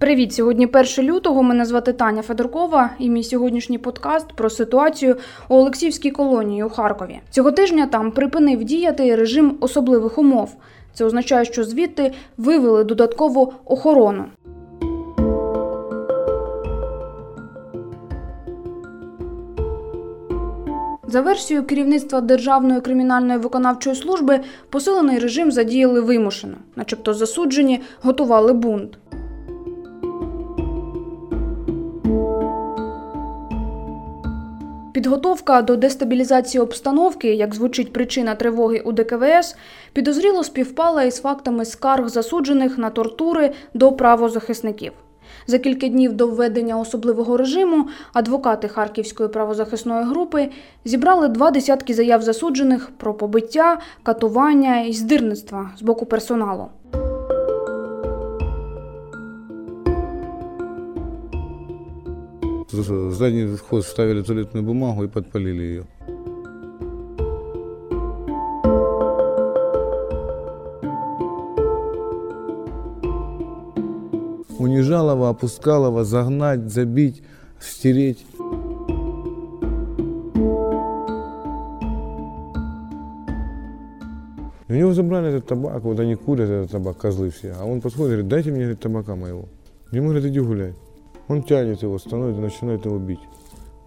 Привіт! Сьогодні 1 лютого. Мене звати Таня Федоркова, і мій сьогоднішній подкаст про ситуацію у Олексіївській колонії у Харкові. Цього тижня там припинив діяти режим особливих умов. Це означає, що звідти вивели додаткову охорону. За версією керівництва Державної кримінальної виконавчої служби, посилений режим задіяли вимушено, начебто засуджені, готували бунт. Підготовка до дестабілізації обстановки, як звучить причина тривоги у ДКВС, підозріло співпала із фактами скарг засуджених на тортури до правозахисників. За кілька днів до введення особливого режиму адвокати Харківської правозахисної групи зібрали два десятки заяв засуджених про побиття, катування і здирництва з боку персоналу. Задний вход вставили туалетную бумагу и подпалили ее. Унижалова, опускалова, загнать, забить, стереть. У него забрали этот табак, вот они курят этот табак, козлы все. А он подходит и говорит, дайте мне говорит, табака моего. Ему говорят, иди гуляй. Он тянет его, становится и начинает его бить.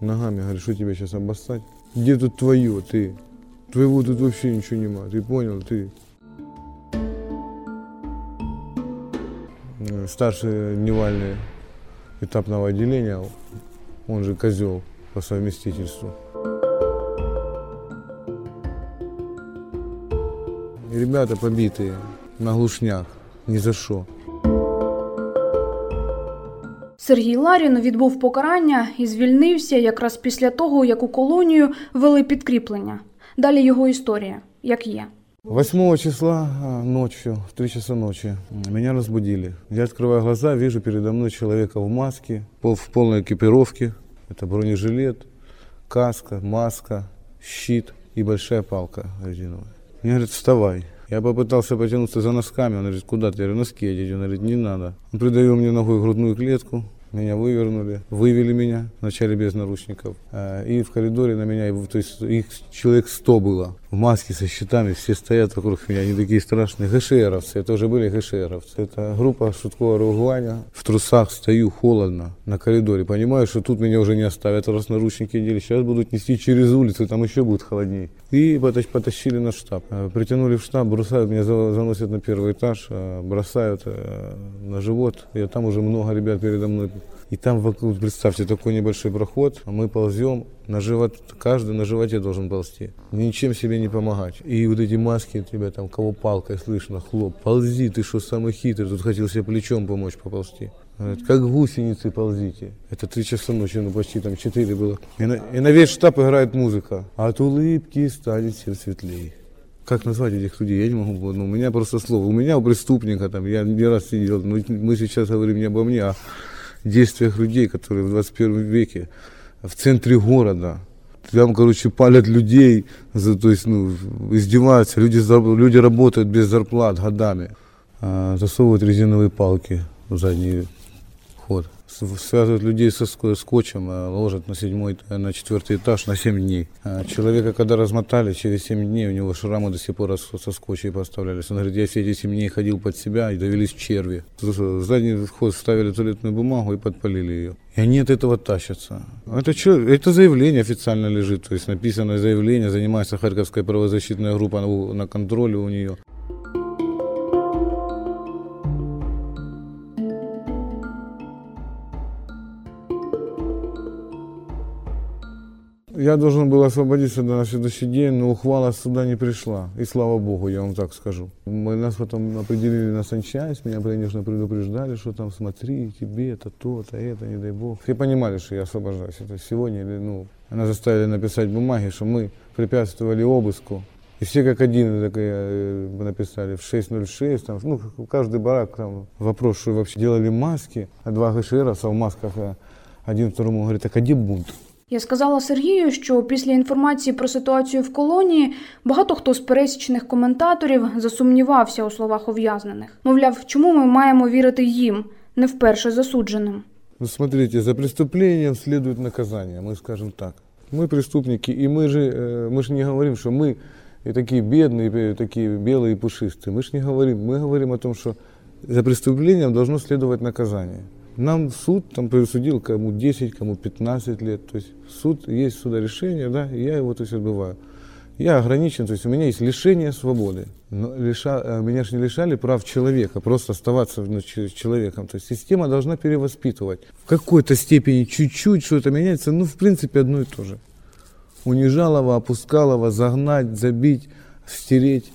Ногами, говорит, что тебе сейчас обоссать? Где тут твое, ты? Твоего тут вообще ничего нема, ты понял, ты? Старший дневальный этапного отделения, он же козел по совместительству. Ребята побитые на глушнях, ни за что. Сергій Ларін відбув покарання і звільнився якраз після того, як у колонію вели підкріплення. Далі його історія, як є. 8 числа а, ночью, в 3 часа ночи, м, меня разбудили. Я открываю глаза, вижу передо мной человека в маске, пол- в полной экипировке. Это бронежилет, каска, маска, щит и большая палка резиновая. Мне говорит, вставай. Я попытался потянуться за носками, он говорит, куда ты? Я говорю, носки одеть. Он говорит, не надо. Он придавил мне ногой грудную клетку, Меня вывернули, вывели меня, вначале без наручников. А, И в коридоре на меня, то есть их человек 100 было, в маске со щитами, все стоят вокруг меня, они такие страшные. ГШРовцы, это уже были ГШРовцы. Это группа шуткого реагування. В трусах стою, холодно, на коридоре. Понимаю, что тут меня уже не оставят, раз наручники одели. Сейчас будут нести через улицу, там еще будет холоднее. И потащ- потащили на штаб. Э, Притянули в штаб, бросают, меня за- заносят на первый этаж, э, бросают э, на живот. И там уже много ребят передо мной. И там вокруг, представьте, такой небольшой проход, а мы ползем на живот, каждый на животе должен ползти. Ничем себе не помогать. И вот эти маски, тебя там, кого палкой слышно, хлоп, ползи, ты что самый хитрый, тут хотел себе плечом помочь поползти. Говорят, как гусеницы ползите. Это три часа ночи, ну почти там четыре было. И на, и на весь штаб играет музыка. От улыбки станет все светлее. Как назвать этих людей, я не могу, ну, у меня просто слово. У меня у преступника, там, я не раз сидел, но мы сейчас говорим не обо мне, а действиях людей, которые в 21 веке в центре города. Там, короче, палят людей, за, то есть, ну, издеваются, люди, люди работают без зарплат годами. А, засовывают резиновые палки в задний ход. Связывают людей со ск- скотчем, а, ложат на седьмой, э, на четвертый этаж на 7 дней. А Человека, когда размотали, через 7 дней у него шрамы до сих пор со скотчей поставлялись. Он говорит, я все эти 7 дней ходил под себя и довелись черви. В задний вход вставили туалетную бумагу и подпалили ее. И они от этого тащатся. Это, чё- это заявление официально лежит, то есть написанное заявление, занимается Харьковская правозащитная группа на контроле у нее. Я должен был освободиться на следующий день, но ухвала суда не пришла. И слава богу, я вам так скажу. Мы, нас потом определили на санчасть, меня, конечно, предупреждали, что там смотри, тебе это, то-то, это, не дай бог. Все понимали, что я освобождаюсь. Это сегодня, или, ну, она заставили написать бумаги, что мы препятствовали обыску. И все как один так, э, написали в 6.06, там, ну, каждый барак, там, вопрос, что вообще делали маски, а два ГШРовца в масках, а один второму говорит, так а где бунт? Я сказала Сергію, що після інформації про ситуацію в колонії багато хто з пересічних коментаторів засумнівався у словах ув'язнених. Мовляв, чому ми маємо вірити їм? не вперше засудженим. Ну, смотрите, за преступлением следует наказание, мы скажем так. Мы преступники, и мы же, э, мы же не говорим, что мы и такие бедные, и такие белые и пушистые. Мы же не говорим, мы говорим о том, что за преступлением должно следовать наказание. Нам суд там присудил кому 10, кому 15 лет. То есть суд, есть судорешение, да, и я его то есть, отбываю. Я ограничен, то есть у меня есть лишение свободы. Но лиша, э, меня же не лишали прав человека, просто оставаться ну, человеком. То есть система должна перевоспитывать. В какой-то степени чуть-чуть что-то меняется, ну, в принципе, одно и то же. Унижалова, опускалова, загнать, забить, стереть,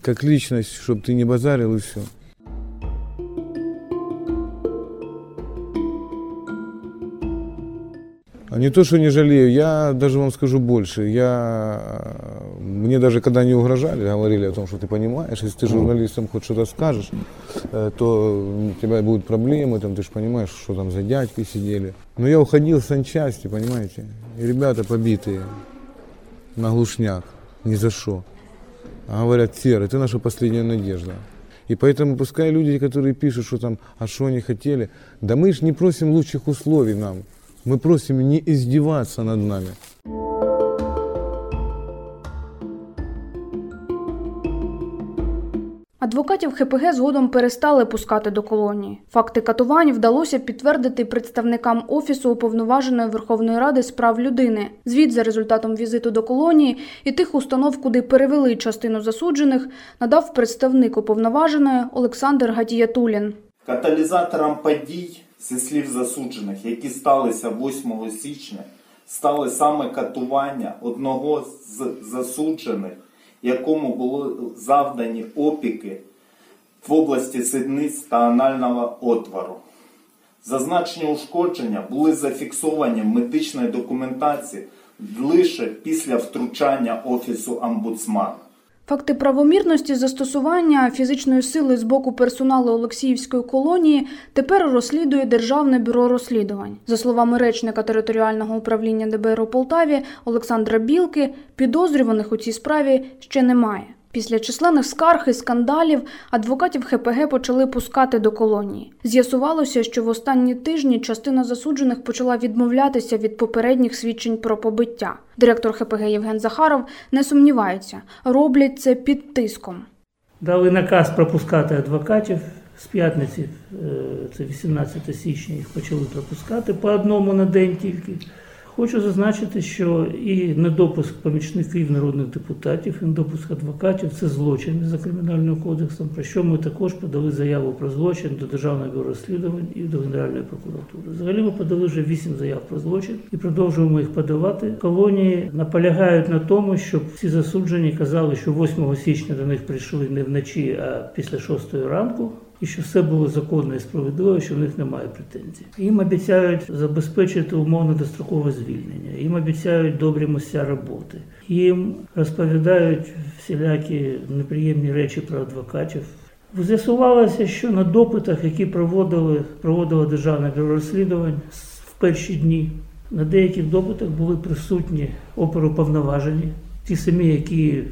как личность, чтобы ты не базарил и все. Не то, что не жалею, я даже вам скажу больше. Я, э, мне даже когда не угрожали, говорили о том, что ты понимаешь, если ты журналистам хоть что-то скажешь, э, то у тебя будут проблемы, там, ты же понимаешь, что там за дядьки сидели. Но я уходил с санчасти, понимаете, и ребята побитые на глушняк, ни за что. А говорят, Серый, ты наша последняя надежда. И поэтому пускай люди, которые пишут, что там, а что они хотели, да мы же не просим лучших условий нам. Мы просим не издеваться над нами. Адвокатів ХПГ згодом перестали пускати до колонії. Факти катувань вдалося підтвердити представникам Офісу уповноваженої Верховної Ради з прав людини. Звіт за результатом візиту до колонії і тих установ, куди перевели частину засуджених, надав представник уповноваженої Олександр Гатіятулін. Каталізатором подій, зі слів засуджених, які сталися 8 січня, стали саме катування одного з засуджених, якому були завдані опіки в області сідниць та анального отвору. Зазначені ушкодження були зафіксовані в медичній документації лише після втручання Офісу омбудсмана. Факти правомірності застосування фізичної сили з боку персоналу Олексіївської колонії тепер розслідує Державне бюро розслідувань. За словами речника територіального управління ДБР у Полтаві Олександра Білки, підозрюваних у цій справі ще немає. Після численних скарг і скандалів адвокатів ХПГ почали пускати до колонії. З'ясувалося, що в останні тижні частина засуджених почала відмовлятися від попередніх свідчень про побиття. Директор ХПГ Євген Захаров не сумнівається, роблять це під тиском. Дали наказ пропускати адвокатів з п'ятниці, е, це 18 січня, їх почали пропускати по одному на день тільки. Хочу зазначити, що і недопуск помічників народних депутатів, і недопуск адвокатів це злочин за кримінальним кодексом, про що ми також подали заяву про злочин до Державного бюро розслідувань і до Генеральної прокуратури. Взагалі ми подали вже вісім заяв про злочин і продовжуємо їх подавати. Колонії наполягають на тому, щоб всі засуджені казали, що 8 січня до них прийшли не вночі, а після 6 ранку. І що все було законно і справедливо, що в них немає претензій. Їм обіцяють забезпечити умовно дострокове звільнення, їм обіцяють добрі місця роботи, їм розповідають всілякі неприємні речі про адвокатів. З'ясувалося, що на допитах, які проводили, проводило Державне бюро розслідувань в перші дні, на деяких допитах були присутні оперуповноважені, ті самі, які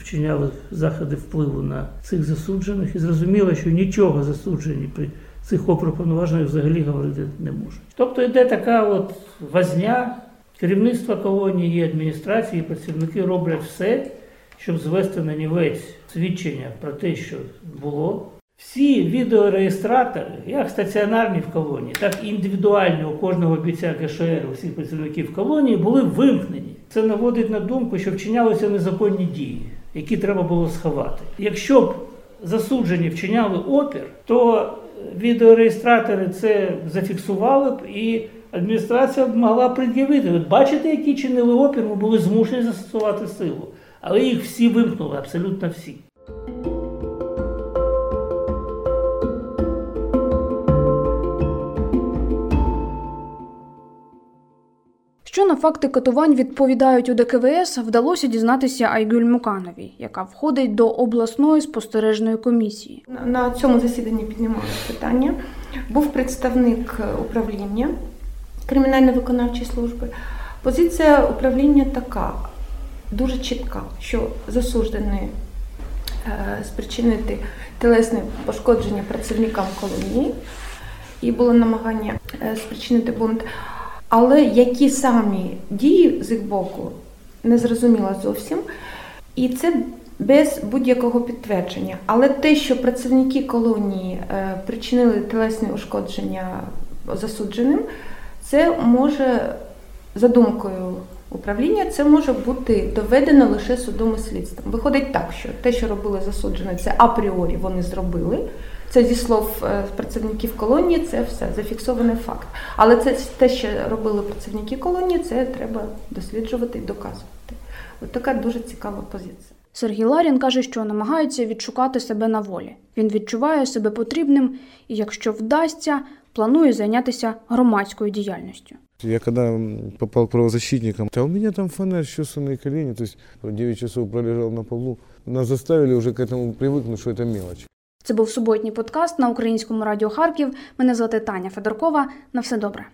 вчиняли заходи впливу на цих засуджених, і зрозуміло, що нічого засуджені при цих опропонуважених взагалі говорити не можуть. Тобто йде така от возня, керівництво колонії адміністрації, працівники роблять все, щоб звести на нівець свідчення про те, що було. Всі відеореєстратори, як стаціонарні в колонії, так і індивідуальні у кожного бійця КШР, усіх працівників колонії, були вимкнені. Це наводить на думку, що вчинялися незаконні дії, які треба було сховати. Якщо б засуджені вчиняли опір, то відеореєстратори це зафіксували б і адміністрація могла пред'явити. От бачите, які чинили опір, ми були змушені застосувати силу. Але їх всі вимкнули, абсолютно всі. На факти катувань відповідають у ДКВС, вдалося дізнатися Айгюль Мукановій, яка входить до обласної спостережної комісії. На- цьому засіданні піднімалось питання. Був представник е, управління кримінально-виконавчої служби. Позиція управління така, дуже чітка, що засуджений е, спричинити телесне пошкодження працівникам колонії і було намагання е, спричинити бунт. Але які самі дії з їх боку не зрозуміло зовсім. І це без будь-якого підтвердження. Але те, що працівники колонії е, причинили тілесні ушкодження засудженим, це може, за думкою управління, це може бути доведено лише судом і слідством. Виходить так, що те, що робили засуджені, це апріорі вони зробили. Це зі слов е, працівників колонії, це все зафіксований факт. Але це те, що робили працівники колонії, це треба досліджувати і доказувати. От така дуже цікава позиція. Сергій Ларін каже, що намагається відшукати себе на волі. Він відчуває себе потрібним і, якщо вдасться, планує зайнятися громадською діяльністю. Я когда м, попал к правозащитникам, а у меня там фонарь, чувственные колени, то есть 9 часов пролежал на полу. Нас заставили уже к этому привыкнуть, что это мелочь. Це був суботній подкаст на українському радіо Харків. Мене звати Таня Федоркова. На все добре.